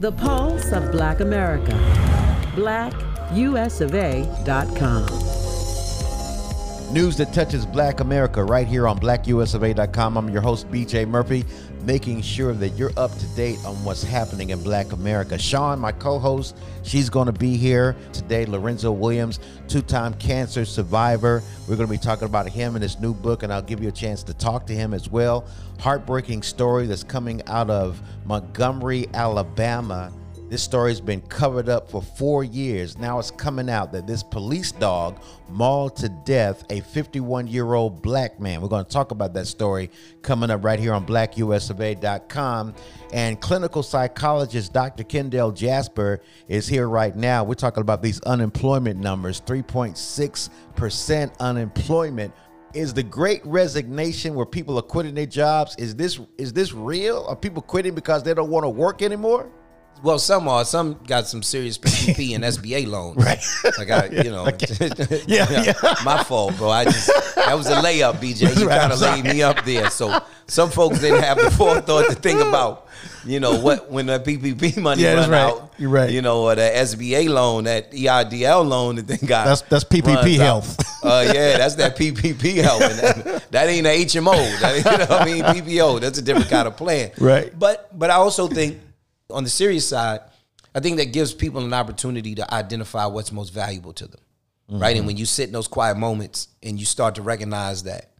The pulse of Black America. BlackUSofA.com. News that touches Black America right here on BlackUSofA.com. I'm your host, BJ Murphy, making sure that you're up to date on what's happening in Black America. Sean, my co host, she's going to be here today. Lorenzo Williams, two time cancer survivor. We're going to be talking about him and his new book, and I'll give you a chance to talk to him as well. Heartbreaking story that's coming out of Montgomery, Alabama this story's been covered up for four years. Now it's coming out that this police dog mauled to death a 51 year old black man. We're going to talk about that story coming up right here on blackusofa.com. And clinical psychologist Dr. Kendall Jasper is here right now. We're talking about these unemployment numbers 3.6% unemployment is the great resignation where people are quitting their jobs is this is this real are people quitting because they don't want to work anymore well, some are. Some got some serious PPP and SBA loans. Right. Like I, you know, yeah, yeah. my fault, bro. I just that was a layup, BJ. You kind of laid me up there. So some folks didn't have the forethought to think about, you know, what when the PPP money Yeah, that's run right. out. You're right. You know, or the SBA loan, that EIDL loan that they got. That's- that's PPP health. Uh, yeah, that's that PPP health. That, that ain't a HMO. That, you know what I mean? PPO. That's a different kind of plan. Right. But but I also think on the serious side, I think that gives people an opportunity to identify what's most valuable to them. Right. And mm-hmm. when you sit in those quiet moments and you start to recognize that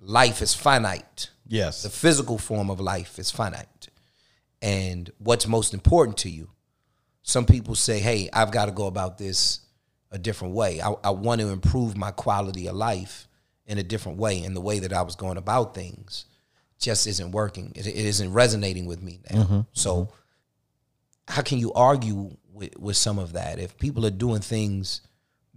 life is finite. Yes. The physical form of life is finite. And what's most important to you. Some people say, hey, I've got to go about this a different way. I, I want to improve my quality of life in a different way. And the way that I was going about things just isn't working. It, it isn't resonating with me now. Mm-hmm. So mm-hmm. How can you argue with, with some of that if people are doing things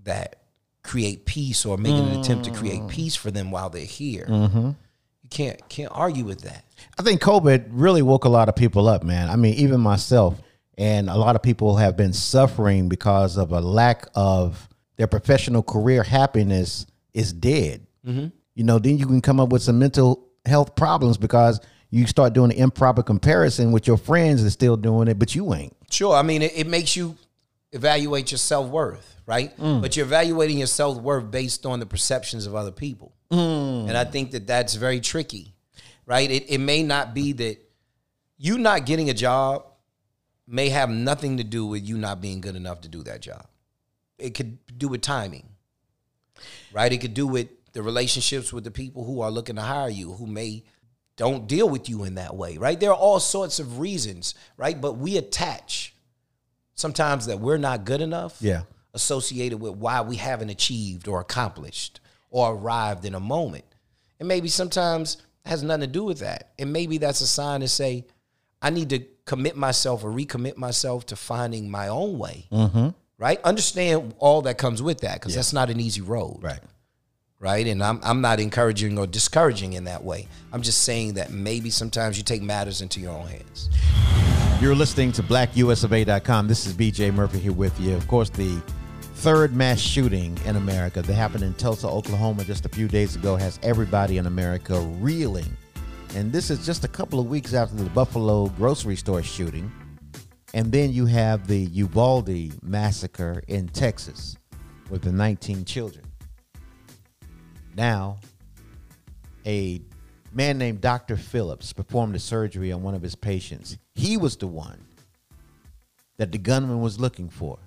that create peace or making an attempt to create mm. peace for them while they're here? Mm-hmm. You can't can't argue with that. I think COVID really woke a lot of people up, man. I mean, even myself, and a lot of people have been suffering because of a lack of their professional career happiness is dead. Mm-hmm. You know, then you can come up with some mental health problems because you start doing an improper comparison with your friends that's still doing it, but you ain't. Sure. I mean, it, it makes you evaluate your self worth, right? Mm. But you're evaluating your self worth based on the perceptions of other people. Mm. And I think that that's very tricky, right? It, it may not be that you not getting a job may have nothing to do with you not being good enough to do that job. It could do with timing, right? It could do with the relationships with the people who are looking to hire you, who may don't deal with you in that way, right? There are all sorts of reasons, right? But we attach sometimes that we're not good enough Yeah. associated with why we haven't achieved or accomplished or arrived in a moment. And maybe sometimes it has nothing to do with that. And maybe that's a sign to say, I need to commit myself or recommit myself to finding my own way. Mm-hmm. Right? Understand all that comes with that because that's not an easy road Right. Right? And I'm I'm not encouraging or discouraging in that way. I'm just saying that maybe sometimes you take matters into your own hands. You're listening to blackusofa.com. This is BJ Murphy here with you. Of course, the third mass shooting in America that happened in Tulsa, Oklahoma just a few days ago has everybody in America reeling. And this is just a couple of weeks after the Buffalo grocery store shooting. And then you have the Uvalde massacre in Texas with the 19 children. Now, a man named Dr. Phillips performed a surgery on one of his patients. He was the one that the gunman was looking for.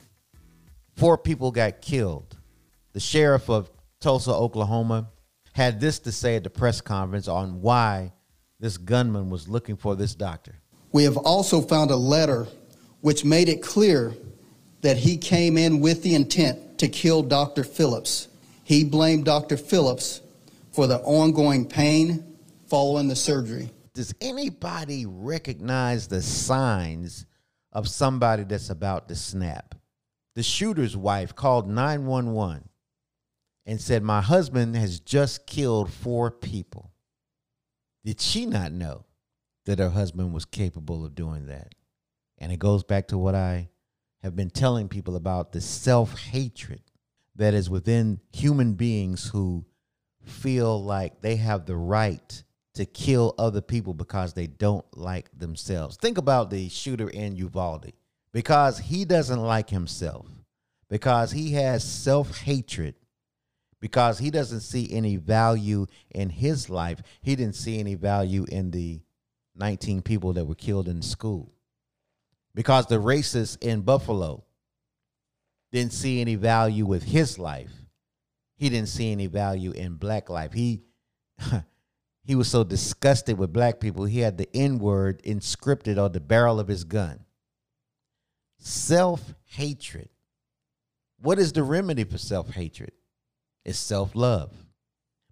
Four people got killed. The sheriff of Tulsa, Oklahoma, had this to say at the press conference on why this gunman was looking for this doctor. We have also found a letter which made it clear that he came in with the intent to kill Dr. Phillips. He blamed Dr. Phillips for the ongoing pain following the surgery. Does anybody recognize the signs of somebody that's about to snap? The shooter's wife called 911 and said, My husband has just killed four people. Did she not know that her husband was capable of doing that? And it goes back to what I have been telling people about the self hatred that is within human beings who feel like they have the right to kill other people because they don't like themselves. Think about the shooter in Uvalde because he doesn't like himself, because he has self hatred, because he doesn't see any value in his life. He didn't see any value in the 19 people that were killed in school. Because the racist in Buffalo didn't see any value with his life. He didn't see any value in black life. He he was so disgusted with black people, he had the N word inscripted on the barrel of his gun. Self hatred. What is the remedy for self hatred? It's self love.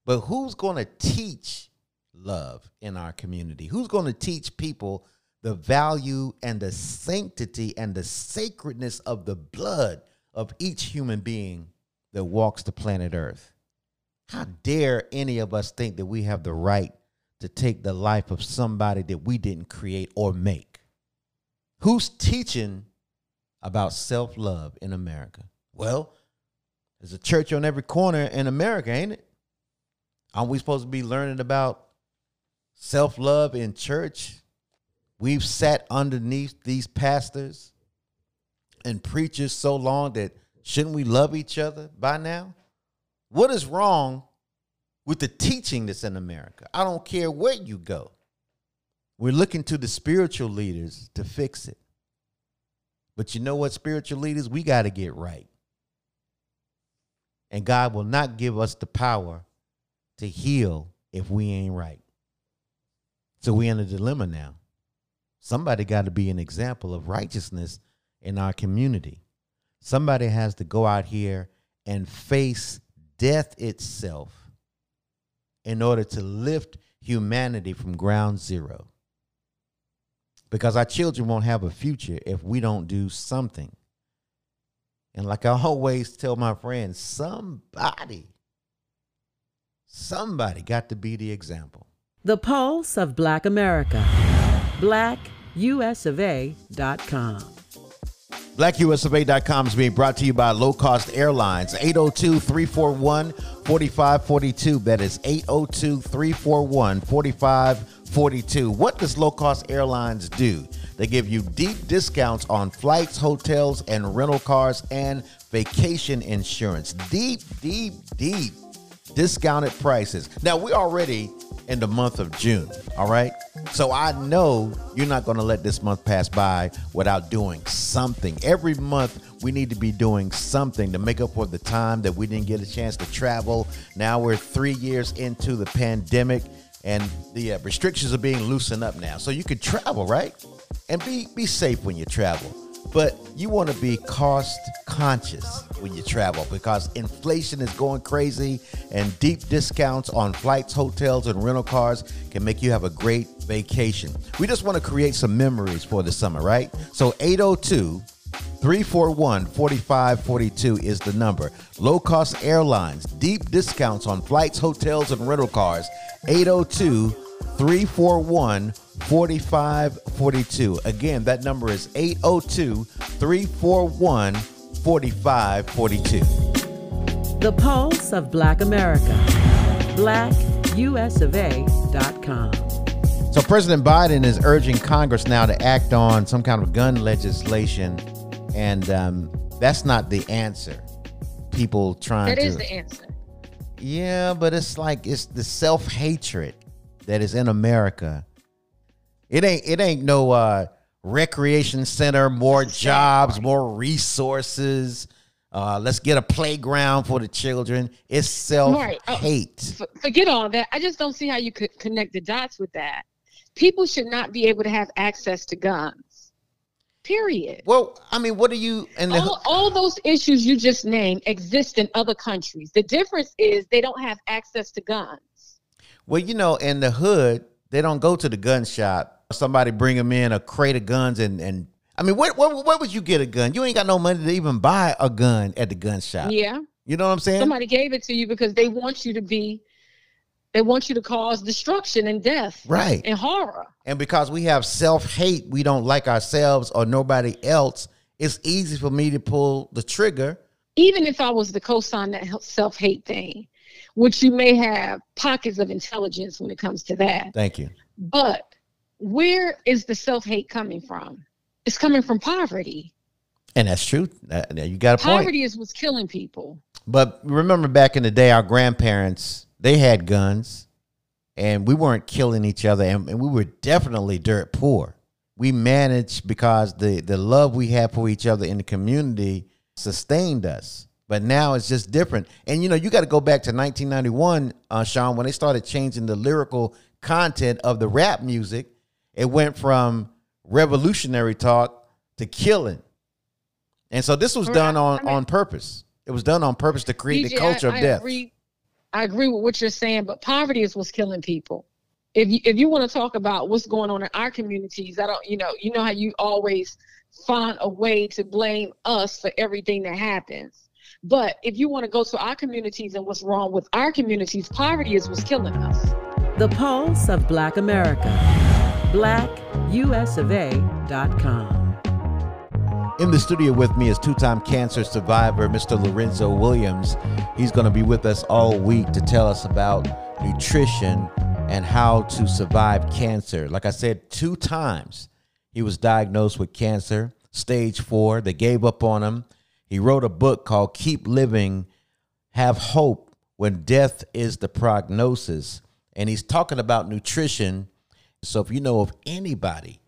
But who's going to teach love in our community? Who's going to teach people the value and the sanctity and the sacredness of the blood of each human being that walks the planet Earth? How dare any of us think that we have the right to take the life of somebody that we didn't create or make? Who's teaching about self love in America? Well, there's a church on every corner in America, ain't it? Aren't we supposed to be learning about self love in church? We've sat underneath these pastors and preachers so long that shouldn't we love each other by now? What is wrong with the teaching that's in America? I don't care where you go. We're looking to the spiritual leaders to fix it. But you know what, spiritual leaders, we got to get right. And God will not give us the power to heal if we ain't right. So we in a dilemma now. Somebody got to be an example of righteousness in our community. Somebody has to go out here and face death itself in order to lift humanity from ground zero. Because our children won't have a future if we don't do something. And like I always tell my friends, somebody, somebody got to be the example. The Pulse of Black America. BlackUSofA.com. BlackUSofA.com is being brought to you by Low Cost Airlines. 802 341 4542. That is 802 341 4542. What does Low Cost Airlines do? They give you deep discounts on flights, hotels, and rental cars and vacation insurance. Deep, deep, deep discounted prices. Now, we're already in the month of June, all right? So I know you're not going to let this month pass by without doing something. Every month, we need to be doing something to make up for the time that we didn't get a chance to travel. Now we're three years into the pandemic and the uh, restrictions are being loosened up now. So you can travel, right? And be, be safe when you travel. But you want to be cost conscious when you travel because inflation is going crazy and deep discounts on flights, hotels, and rental cars can make you have a great vacation. We just want to create some memories for the summer, right? So 802 341 4542 is the number. Low cost airlines, deep discounts on flights, hotels, and rental cars. 802 341 4542. Again, that number is 802 341 4542. The Pulse of Black America. BlackUSofA.com. So, President Biden is urging Congress now to act on some kind of gun legislation, and um, that's not the answer. People trying That to. is the answer. Yeah, but it's like it's the self hatred that is in America. It ain't it ain't no uh recreation center, more jobs, more resources. Uh let's get a playground for the children. It's self Right. Hate. Forget all that. I just don't see how you could connect the dots with that. People should not be able to have access to guns. Period. Well, I mean, what do you and the, all, all those issues you just named exist in other countries. The difference is they don't have access to guns. well, you know, in the hood, they don't go to the gun shop. Somebody bring them in a crate of guns and and I mean, where, where where would you get a gun? You ain't got no money to even buy a gun at the gun shop. Yeah. You know what I'm saying? Somebody gave it to you because they want you to be, they want you to cause destruction and death Right. and horror. And because we have self hate, we don't like ourselves or nobody else, it's easy for me to pull the trigger. even if I was to co-sign that self hate thing, which you may have pockets of intelligence when it comes to that. Thank you. But where is the self hate coming from? It's coming from poverty. And that's true. That- that- you got a point. Poverty is what's killing people. But remember back in the day, our grandparents, they had guns and we weren't killing each other and, and we were definitely dirt poor. We managed because the, the love we had for each other in the community sustained us. But now it's just different. And you know, you got to go back to 1991, uh, Sean, when they started changing the lyrical content of the rap music. It went from revolutionary talk to killing. And so this was Right. done on, I mean- on purpose. It was done on purpose to create the culture I, of I death. Agree, I agree with what you're saying, but poverty is what's killing people. If you if you want to talk about what's going on in our communities, I don't you know, you know how you always find a way to blame us for everything that happens. But if you want to go to our communities and what's wrong with our communities, poverty is what's killing us. The Pulse of Black America. BlackUSofA.com. In the studio with me is two time cancer survivor, Mr. Lorenzo Williams. He's going to be with us all week to tell us about nutrition and how to survive cancer. Like I said, two times he was diagnosed with cancer, stage four. They gave up on him. He wrote a book called Keep Living, Have Hope When Death is the Prognosis. And he's talking about nutrition. So if you know of anybody,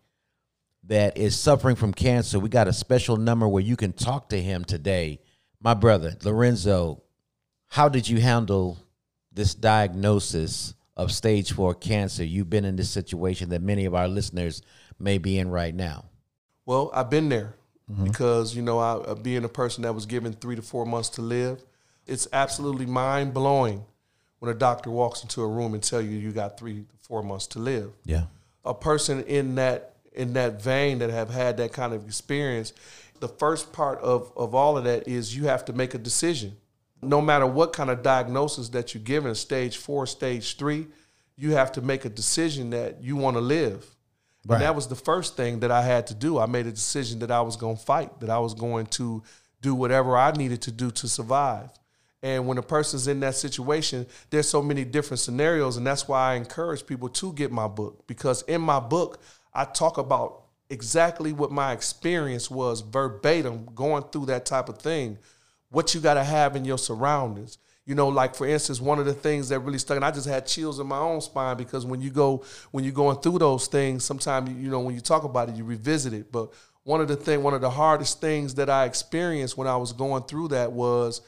that is suffering from cancer, we got a special number where you can talk to him today. My brother, Lorenzo, how did you handle this diagnosis of stage four cancer? You've been in this situation that many of our listeners may be in right now. Well, I've been there because you know, I, uh, being a person that was given three to four months to live, it's absolutely mind blowing when a doctor walks into a room and tell you you got three four months to live. Yeah. A person in that in that vein that have had that kind of experience, the first part of of all of that is you have to make a decision. No matter what kind of diagnosis that you're given, stage four, stage three, you have to make a decision that you want to live. Right. And that was the first thing that I had to do. I made a decision that I was going to fight, that I was going to do whatever I needed to do to survive. And when a person's in that situation, there's so many different scenarios. And that's why I encourage people to get my book because in my book, I talk about exactly what my experience was verbatim going through that type of thing, what you got to have in your surroundings. You know, like for instance, one of the things that really stuck, and I just had chills in my own spine because when you go, when you're going through those things, sometimes you know when you talk about it, you revisit it. But one of the thing, one of the hardest things that I experienced when I was going through that was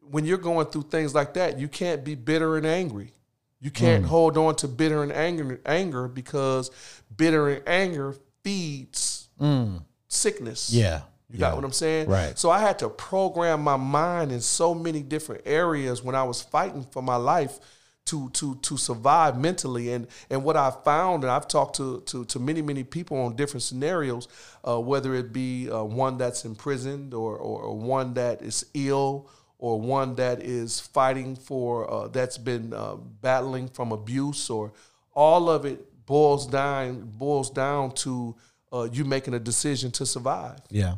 when you're going through things like that, you can't be bitter and angry. You can't hold on to bitter and anger, anger because bitter and anger feeds sickness. Yeah. You got what I'm saying? Right. So I had to program my mind in so many different areas when I was fighting for my life to to to survive mentally. And and what I found, and I've talked to to, to many many people on different scenarios, uh, whether it be uh, one that's imprisoned or, or or one that is ill or one that is fighting for uh, that's been uh, battling from abuse or all of it boils down boils down to uh, you making a decision to survive. Yeah.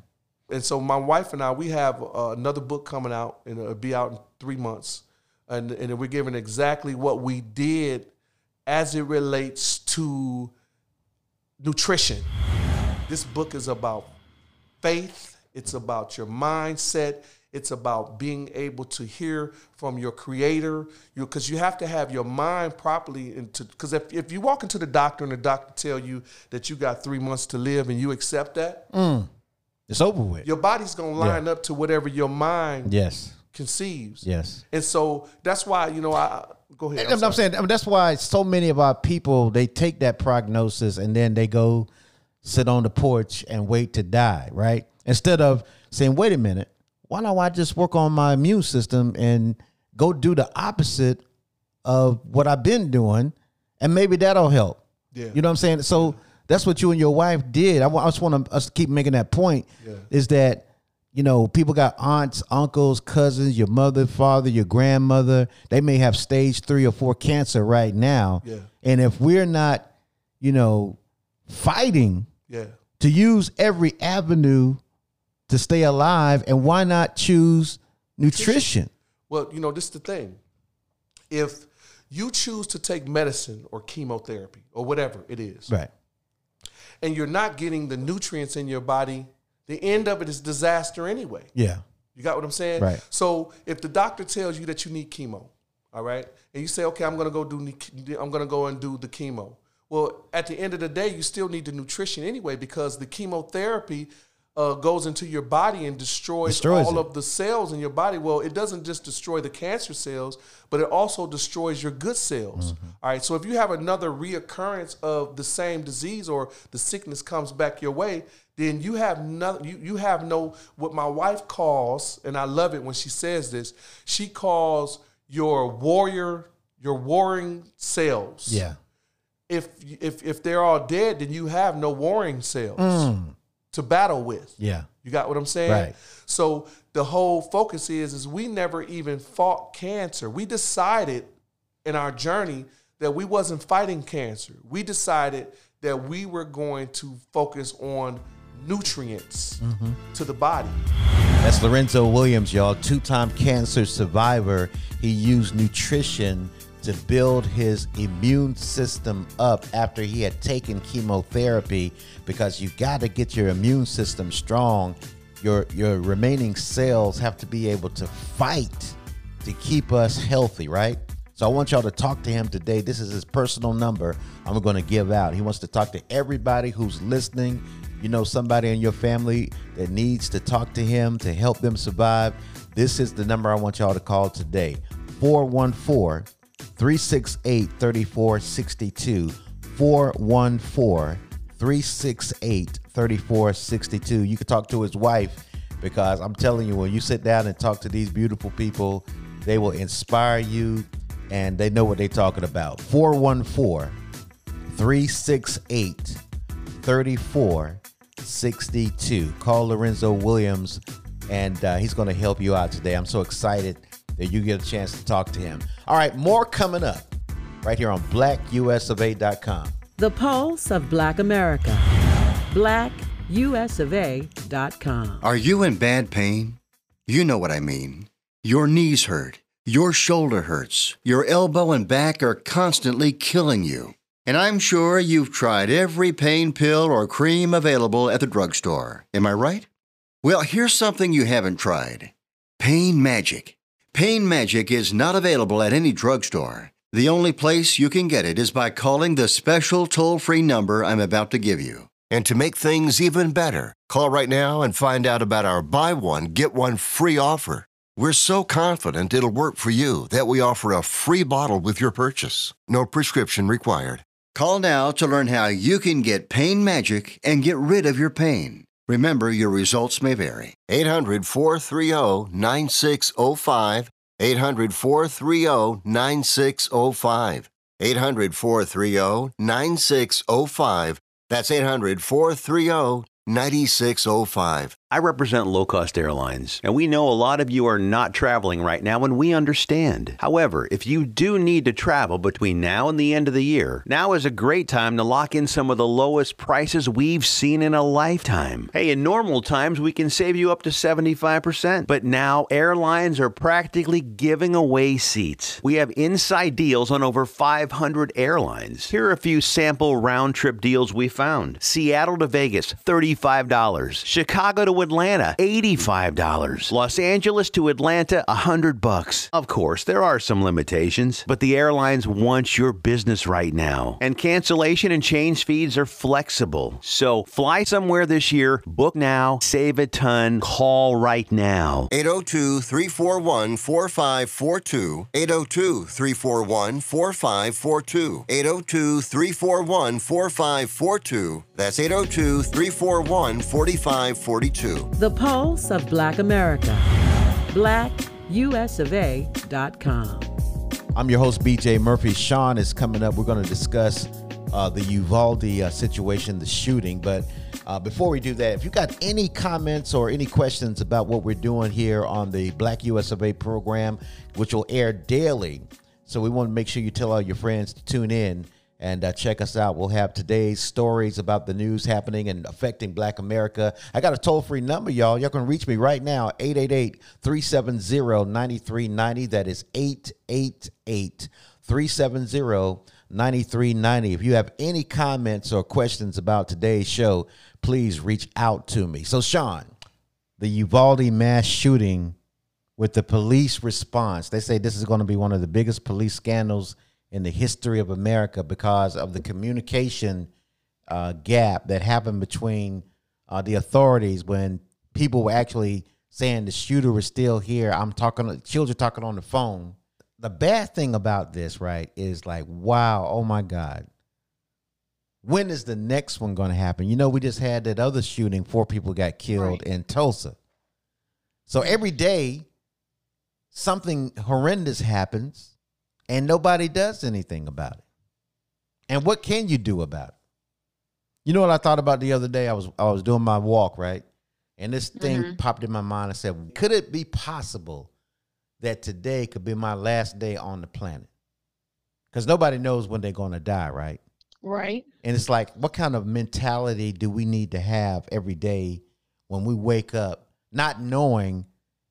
And so my wife and I, we have uh, another book coming out, and it'll be out in three months, and and we're giving exactly what we did as it relates to nutrition. This book is about faith. It's about your mindset. It's about being able to hear from your creator. Because you have to have your mind properly into because if, if you walk into the doctor and the doctor tell you that you got three months to live and you accept that, mm. It's over with. your body's gonna line up to whatever your mind Yes. conceives. Yes. And so that's why, you know, I go ahead. And I'm, saying I mean, that's why so many of our people they take that prognosis and then they go sit on the porch and wait to die, right? Instead of saying, "Wait a minute, why don't I just work on my immune system and go do the opposite of what I've been doing, and maybe that'll help." Yeah. You know what I'm saying? So that's what you and your wife did. I, I just want to us to keep making that point. Yeah. Is that you know people got aunts, uncles, cousins, your mother, father, your grandmother. They may have stage three or four cancer right now. Yeah. And if we're not, you know, fighting Yeah. to use every avenue to stay alive, and why not choose nutrition? Well, you know, this is the thing. if you choose to take medicine or chemotherapy or whatever it is, Right. and you're not getting the nutrients in your body, the end of it is disaster anyway. Yeah. You got what I'm saying? Right. So if the doctor tells you that you need chemo, all right, and you say, okay, I'm gonna go do, I'm gonna go and do the chemo. Well, at the end of the day, you still need the nutrition anyway because the chemotherapy uh, goes into your body and destroys, Destroys all it. of the cells in your body. Well, it doesn't just destroy the cancer cells, but it also destroys your good cells. Mm-hmm. All right. So if you have another reoccurrence of the same disease or the sickness comes back your way, then you have no you, you have no what my wife calls, and I love it when she says this, she calls your warrior, your warring cells Yeah. if if if they're all dead, then you have no warring cells to battle with. Yeah. You got what I'm saying? Right. So the whole focus is is we never even fought cancer. We decided in our journey that we wasn't fighting cancer. We decided that we were going to focus on nutrients mm-hmm. to the body. That's Lorenzo Williams, y'all, two time cancer survivor. He used nutrition to build his immune system up after he had taken chemotherapy because you've got to get your immune system strong. Your, your remaining cells have to be able to fight to keep us healthy, right? So I want y'all to talk to him today. This is his personal number I'm going to give out. He wants to talk to everybody who's listening. You know, somebody in your family that needs to talk to him to help them survive. This is the number I want y'all to call today 414 368 3462. 414 368 3462. You can talk to his wife because I'm telling you, when you sit down and talk to these beautiful people, they will inspire you and they know what they're talking about. 414 368 3462. Call Lorenzo Williams and uh, he's going to help you out today. I'm so excited that you get a chance to talk to him. All right, more coming up right here on blackusofa.com. The Pulse of Black America. BlackUSofA.com. Are you in bad pain? You know what I mean. Your knees hurt, your shoulder hurts, your elbow and back are constantly killing you. And I'm sure you've tried every pain pill or cream available at the drugstore. Am I right? Well, here's something you haven't tried Pain Magic. Pain Magic is not available at any drugstore. The only place you can get it is by calling the special toll free number I'm about to give you. And to make things even better, call right now and find out about our buy one, get one free offer. We're so confident it'll work for you that we offer a free bottle with your purchase. No prescription required. Call now to learn how you can get Pain Magic and get rid of your pain. Remember, your results may vary. 800 430 9605. 800 430 9605. 800 430 9605. That's 800 430 9605. I represent low cost airlines, and we know a lot of you are not traveling right now, and we understand. However, if you do need to travel between now and the end of the year, now is a great time to lock in some of the lowest prices we've seen in a lifetime. Hey, in normal times, we can save you up to 75%, but now airlines are practically giving away seats. We have inside deals on over 500 airlines. Here are a few sample round trip deals we found Seattle to Vegas, $35. Chicago to Atlanta, $85. Los Angeles to Atlanta, 100 bucks. Of course, there are some limitations, but the airlines want your business right now. And cancellation and change fees are flexible. So fly somewhere this year, book now, save a ton, call right now. 802 341 4542. 802 341 4542. 802 341 4542. That's 802 341 4542. The Pulse of Black America. BlackUSofA.com. I'm your host, BJ Murphy. Sean is coming up. We're going to discuss uh, the Uvalde uh, situation, the shooting. But uh, before we do that, if you got any comments or any questions about what we're doing here on the Black US of A program, which will air daily, so we want to make sure you tell all your friends to tune in And uh, check us out. We'll have today's stories about the news happening and affecting Black America. I got a toll free number, y'all. Y'all can reach me right now 888 370 9390. That is 888 370 9390. If you have any comments or questions about today's show, please reach out to me. So, Sean, the Uvalde mass shooting with the police response, they say this is going to be one of the biggest police scandals in the history of America because of the communication uh, gap that happened between uh, the authorities when people were actually saying the shooter was still here. I'm talking, children talking on the phone. The bad thing about this, right, is like, wow, oh my God. When is the next one going to happen? You know, we just had that other shooting, four people got killed Right. in Tulsa. So every day, something horrendous happens and nobody does anything about it. And what can you do about it? You know what I thought about the other day? I was I was doing my walk, right? And this thing mm-hmm. popped in my mind. I said, could it be possible that today could be my last day on the planet? Because nobody knows when they're going to die, right? Right. And it's like, what kind of mentality do we need to have every day when we wake up, not knowing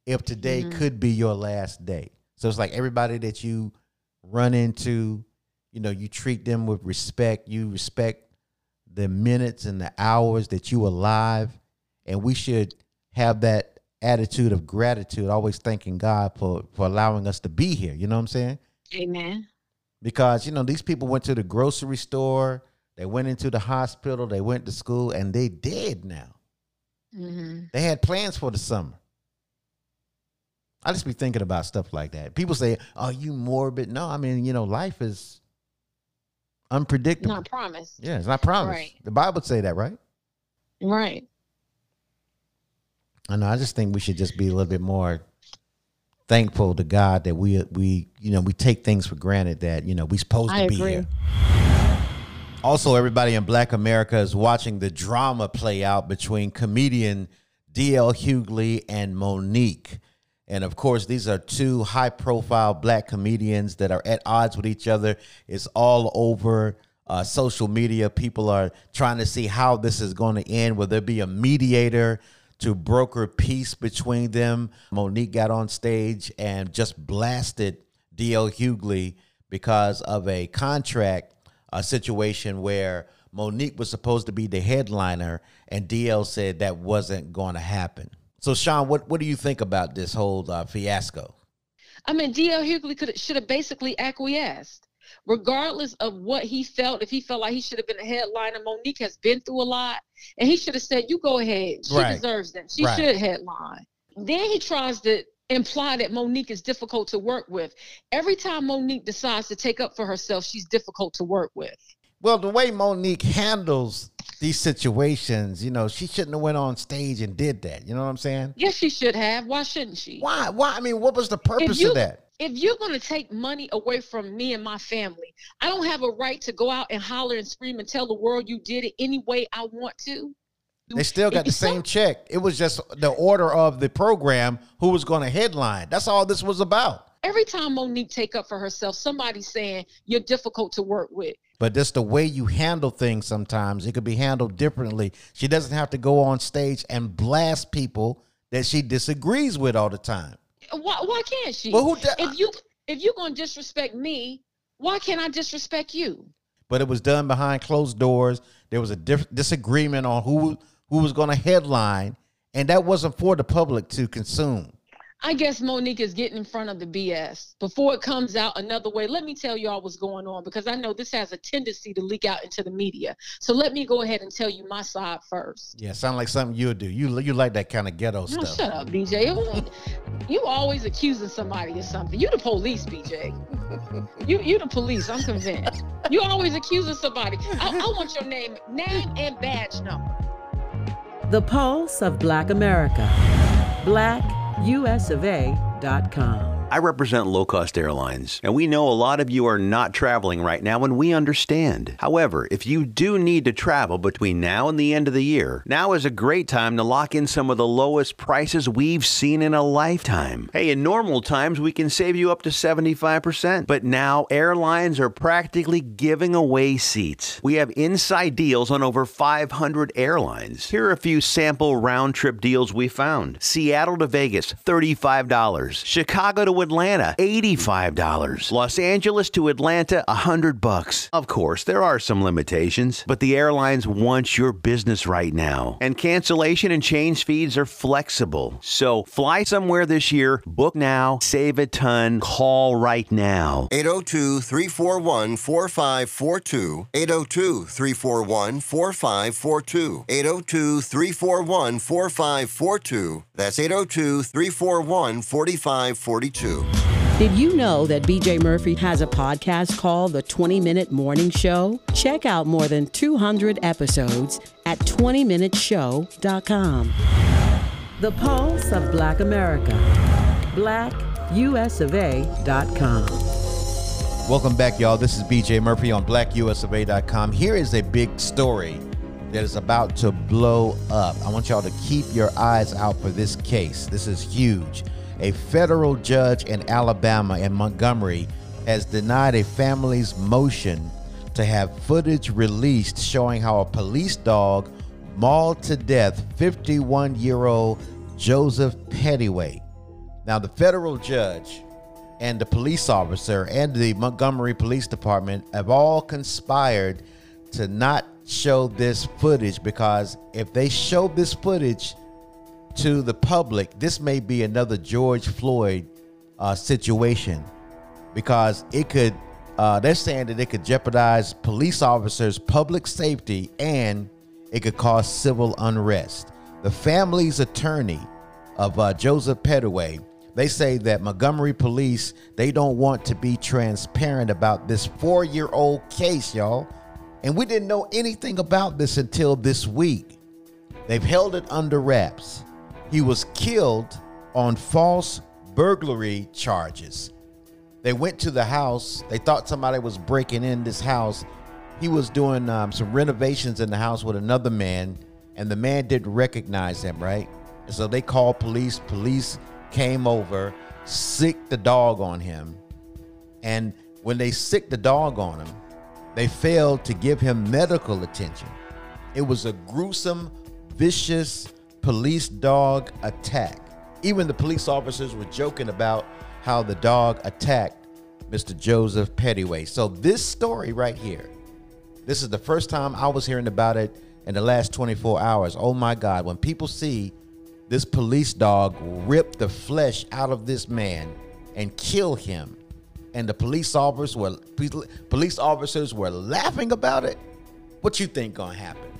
if today mm-hmm. could be your last day? So it's like everybody that you run into, you know, you treat them with respect. You respect the minutes and the hours that you alive. And we should have that attitude of gratitude, always thanking God for, for allowing us to be here. You know what I'm saying? Amen. because you know these people went to the grocery store, they went into the hospital, they went to school, and they dead now. hmm They had plans for the summer. I just be thinking about stuff like that. People say, "Are you morbid?" No, I mean, you know, life is unpredictable. Not promised. yeah, it's not promised. Right. The Bible say that, right? Right. I know. I just think we should just be a little bit more thankful to God that we we you know we take things for granted that you know we supposed to be agree. here. Also, everybody in Black America is watching the drama play out between comedian D.L. Hughley and Mo'Nique. And of course, these are two high profile black comedians that are at odds with each other. It's all over uh, social media. People are trying to see how this is going to end. Will there be a mediator to broker peace between them? Mo'Nique got on stage and just blasted D.L. Hughley because of a contract a situation where Mo'Nique was supposed to be the headliner, and DL said that wasn't going to happen. So, Sean, what, what do you think about this whole uh, fiasco? I mean, D.L. Hughley could should have basically acquiesced, regardless of what he felt. If he felt like he should have been a headliner, Mo'Nique has been through a lot, and he should have said, "You go ahead. She Right. deserves that. She Right. should headline." Then he tries to imply that Mo'Nique is difficult to work with. Every time Mo'Nique decides to take up for herself, she's difficult to work with. Well, the way Mo'Nique handles these situations, you know, she shouldn't have went on stage and did that. You know what I'm saying? Yes, she should have. Why shouldn't she? Why? Why? I mean, what was the purpose you, of that? If you're going to take money away from me and my family, I don't have a right to go out and holler and scream and tell the world you did it any way I want to. They still got If the same check. It was just the order of the program who was going to headline. That's all this was about. Every time Mo'Nique take up for herself, somebody's saying you're difficult to work with. But just the way you handle things sometimes, it could be handled differently. She doesn't have to go on stage and blast people that she disagrees with all the time. Why, why can't she? Well, who da- if you if you're going to disrespect me, why can't I disrespect you? But it was done behind closed doors. There was a diff- disagreement on who who was going to headline, and that wasn't for the public to consume. I guess Mo'Nique is getting in front of the BS before it comes out another way. Let me tell y'all what's going on because I know this has a tendency to leak out into the media. So let me go ahead and tell you my side first. Yeah, sound like something you would do. You you like that kind of ghetto No, stuff. shut up, BJ. You always accusing somebody of something. You the police, BJ. You you the police. I'm convinced. You always accusing somebody. I, I want your name, name and badge number. The Pulse of Black America. BlackUSofA.com. I represent low cost airlines, and we know a lot of you are not traveling right now, and we understand. However, if you do need to travel between now and the end of the year, now is a great time to lock in some of the lowest prices we've seen in a lifetime. Hey, in normal times, we can save you up to 75%, but now airlines are practically giving away seats. We have inside deals on over 500 airlines. Here are a few sample round trip deals we found Seattle to Vegas, $35. Chicago to Atlanta, $85. Los Angeles to Atlanta, 100 bucks. Of course, there are some limitations, but the airlines want your business right now. And cancellation and change fees are flexible. So fly somewhere this year, book now, save a ton, call right now. 802 341 4542. 802 341 4542. 802 341 4542. That's 802 341 4542. Did you know that BJ Murphy has a podcast called The 20 Minute Morning Show? Check out more than 200 episodes at 20minuteshow.com. The Pulse of Black America. BlackUSofA.com. Welcome back, y'all. This is BJ Murphy on blackusofa.com. Here is a big story that is about to blow up. I want y'all to keep your eyes out for this case. This is huge. A federal judge in Alabama and Montgomery has denied a family's motion to have footage released showing how a police dog mauled to death 51 year old Joseph Pettaway. Now, the federal judge and the police officer and the Montgomery Police Department have all conspired to not show this footage because if they show this footage to the public, this may be another George Floyd uh, situation because it could. Uh, they're saying that it could jeopardize police officers' public safety and it could cause civil unrest. The family's attorney of uh, Joseph Pettaway, they say that Montgomery police they don't want to be transparent about this four-year-old case, y'all. And we didn't know anything about this until this week. They've held it under wraps. He was killed on false burglary charges. They went to the house. They thought somebody was breaking in this house. He was doing um, some renovations in the house with another man, and the man didn't recognize him, right? And so they called police. Police came over, sicked the dog on him. And when they sicked the dog on him, they failed to give him medical attention. It was a gruesome, vicious police dog attack. Even the police officers were joking about how the dog attacked Mr. Joseph Pettaway. So, this story right here, this is the first time I was hearing about it in the last 24 hours. Oh my God, when people see this police dog rip the flesh out of this man and kill him, and the police officers were police officers were laughing about it. What you think gonna happen?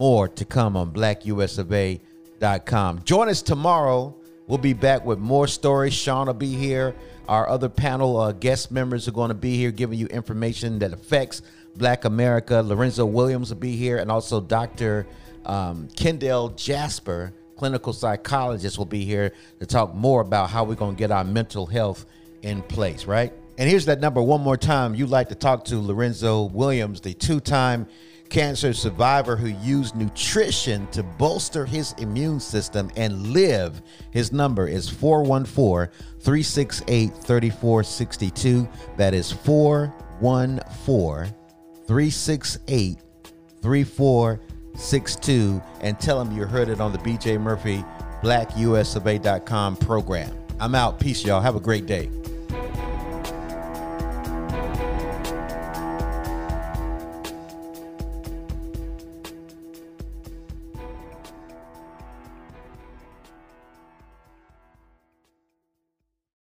More to come on blackusofa.com. Join us tomorrow. We'll be back with more stories. Sean will be here. Our other panel uh, guest members are going to be here giving you information that affects Black America. Lorenzo Williams will be here, and also Dr. Um, Kendall Jasper, clinical psychologist, will be here to talk more about how we're going to get our mental health in place, right? And here's that number one more time. You'd like to talk to Lorenzo Williams, the two time cancer survivor who used nutrition to bolster his immune system and live. His number is 414 368 3462. That is 414 368 3462. And tell him you heard it on the BJ Murphy BlackUSofA.com program. I'm out. Peace, y'all. Have a great day.